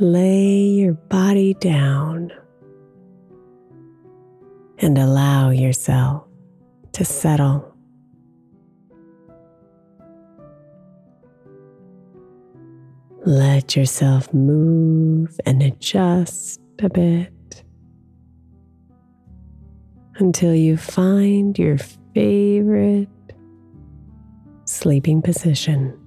Lay your body down and allow yourself to settle. Let yourself move and adjust a bit until you find your favorite sleeping position.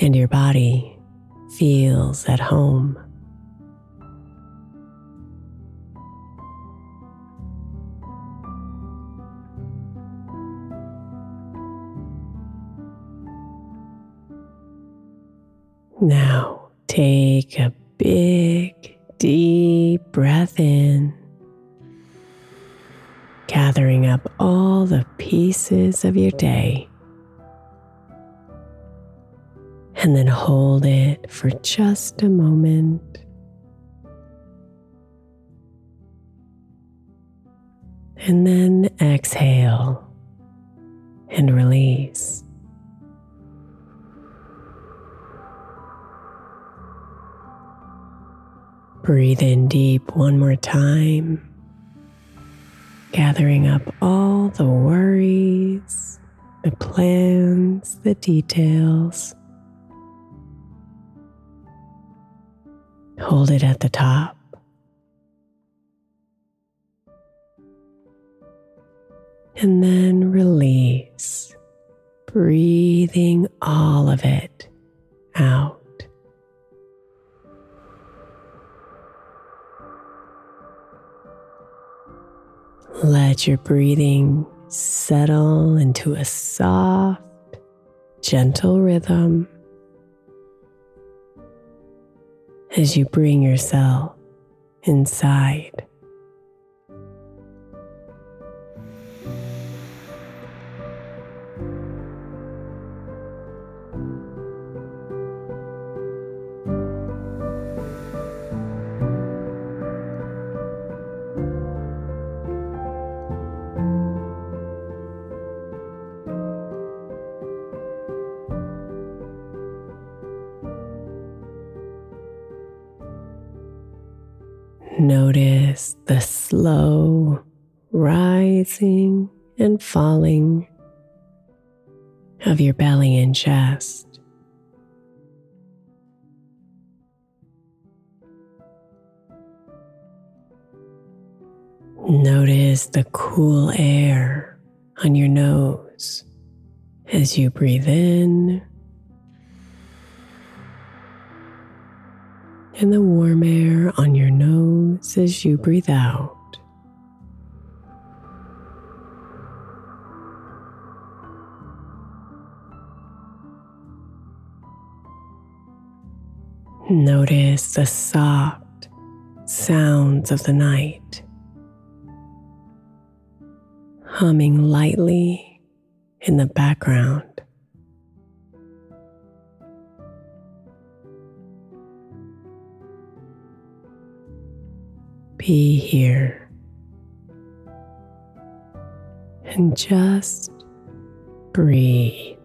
And your body feels at home. Now take a big, deep breath in, gathering up all the pieces of your day. And then hold it for just a moment. And then exhale and release. Breathe in deep one more time, gathering up all the worries, the plans, the details. Hold it at the top. And then release, breathing all of it out. Let your breathing settle into a soft, gentle rhythm. As you bring yourself inside. Rising and falling of your belly and chest. Notice the cool air on your nose as you breathe in and the warm air on your nose as you breathe out. Notice the soft sounds of the night, humming lightly in the background. be here and just breathe.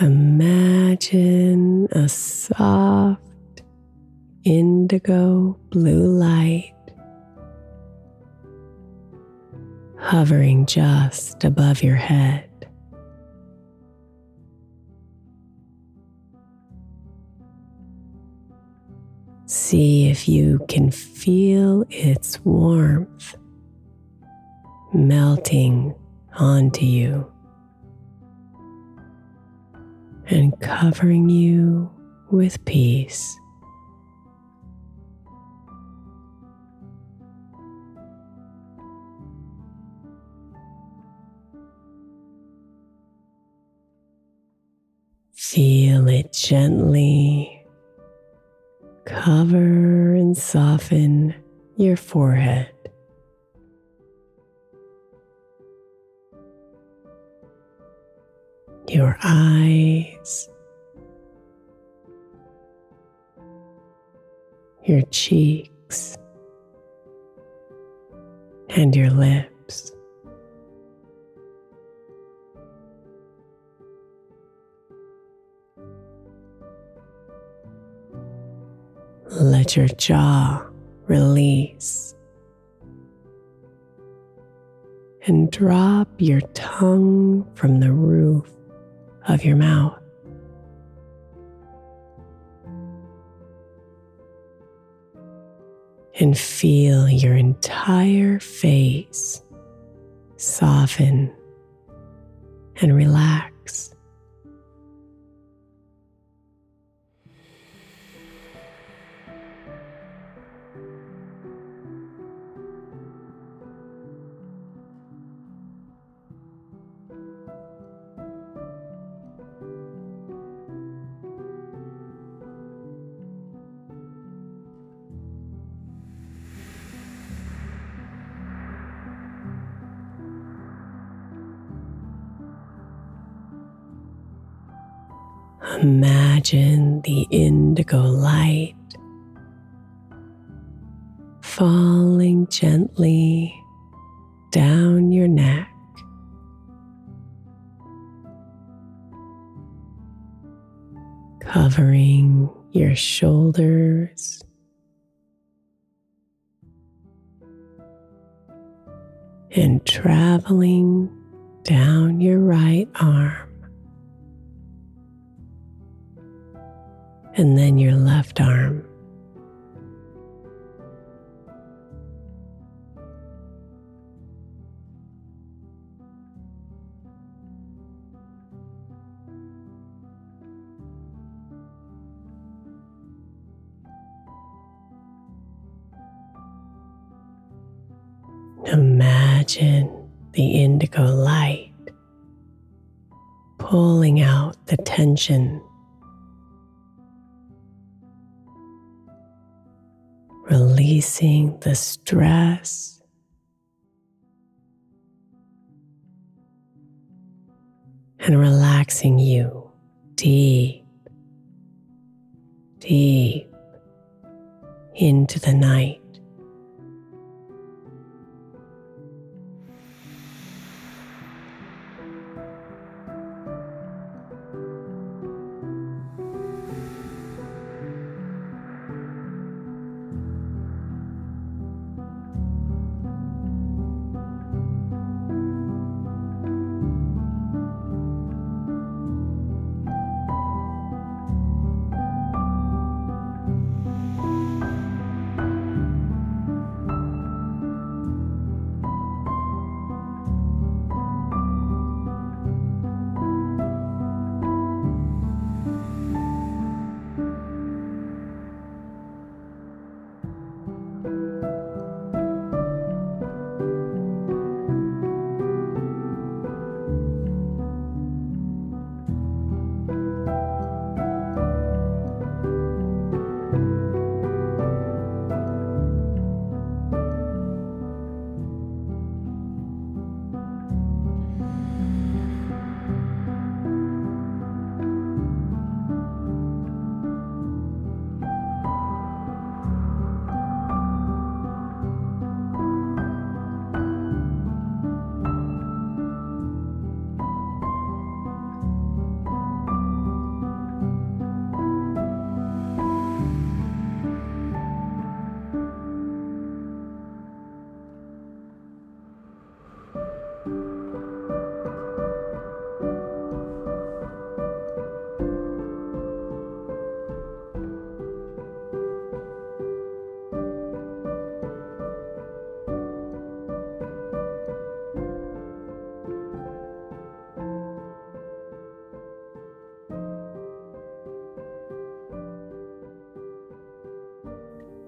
Imagine a soft indigo blue light hovering just above your head. See if you can feel its warmth melting onto you. And covering you with peace. Feel it gently cover and soften your forehead. Your eyes, your cheeks, and your lips. Let your jaw release and drop your tongue from the roof of your mouth. and feel your entire face soften and relax. Imagine the indigo light falling gently down your neck. Covering your shoulders and traveling down your right arm. And then your left arm. Imagine the indigo light pulling out the tension releasing the stress. And relaxing you deep, deep into the night.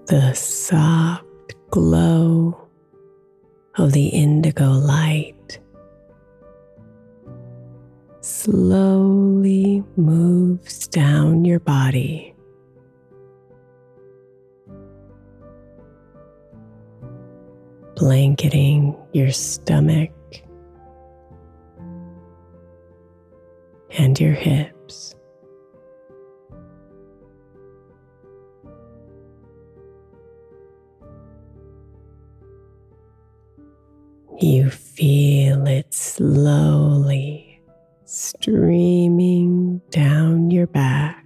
The soft glow of the indigo light slowly moves down your body. Blanketing your stomach and your hips. You feel it slowly streaming down your back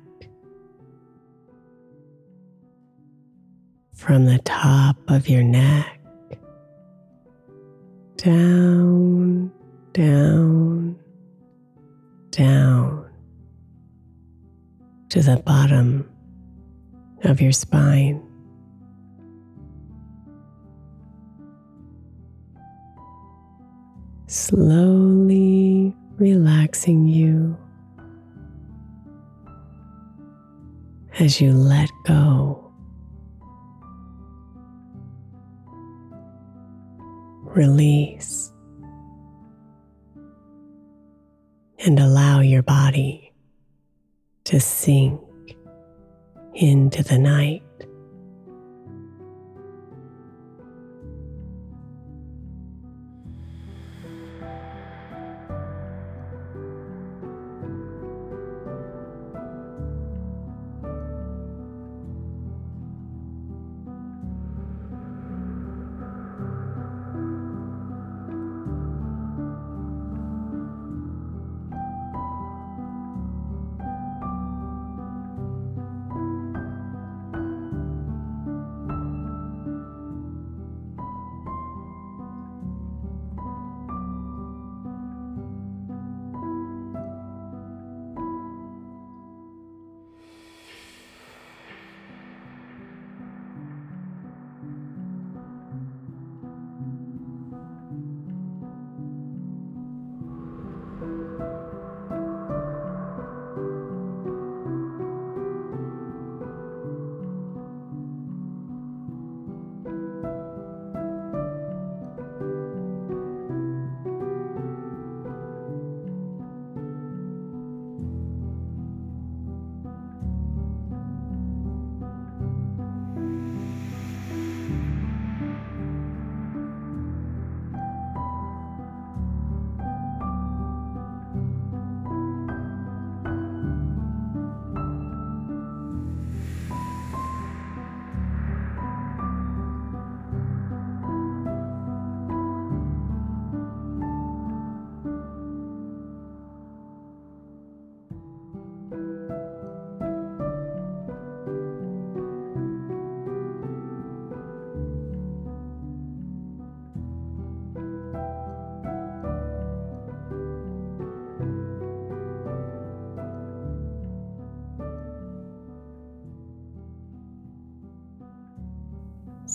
from the top of your neck down, down, down to the bottom of your spine. Slowly relaxing you as you let go. Release and allow your body to sink into the night.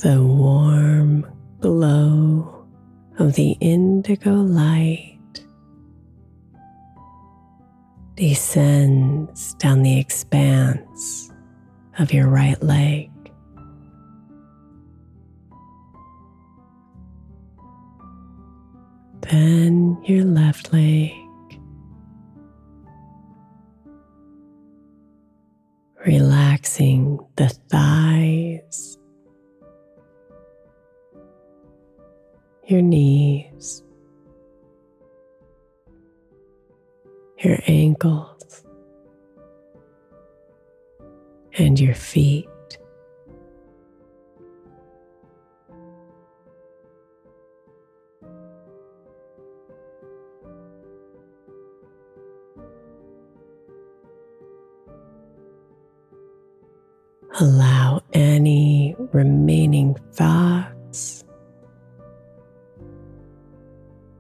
The warm glow of the indigo light descends down the expanse of your right leg. Then your left leg. Relaxing the thighs your knees, your ankles, and your feet. Allow any remaining thoughts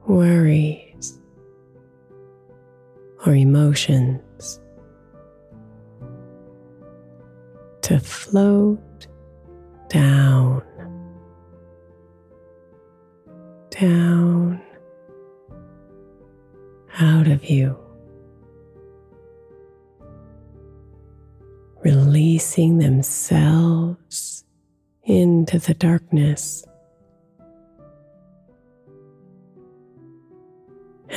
worries, or emotions to float down, down out of you. Releasing themselves into the darkness.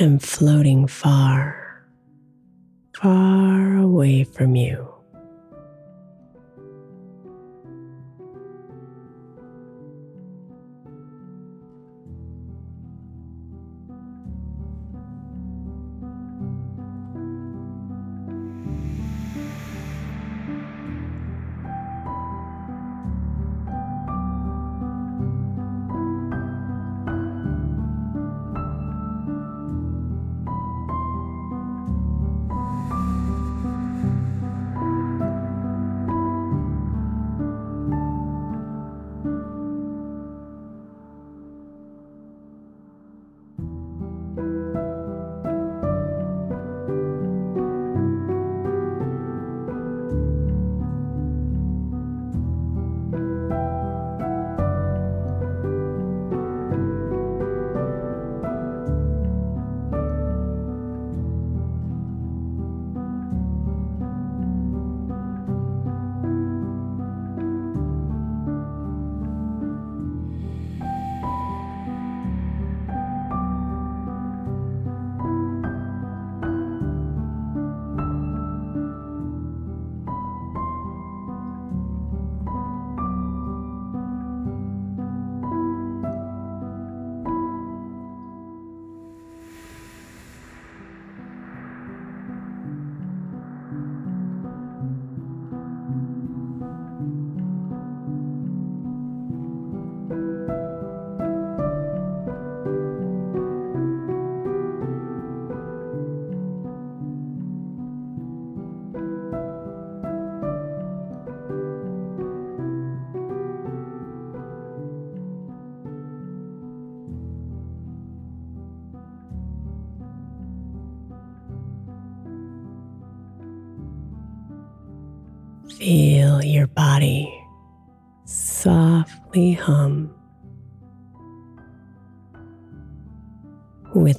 And floating far, far away from you.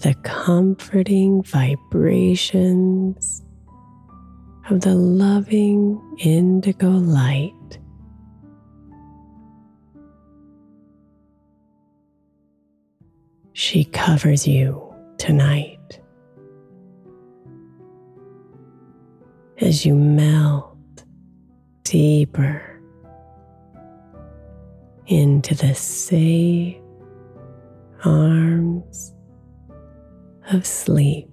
The comforting vibrations of the loving indigo light. She covers you tonight as you melt deeper into the safe arms of sleep.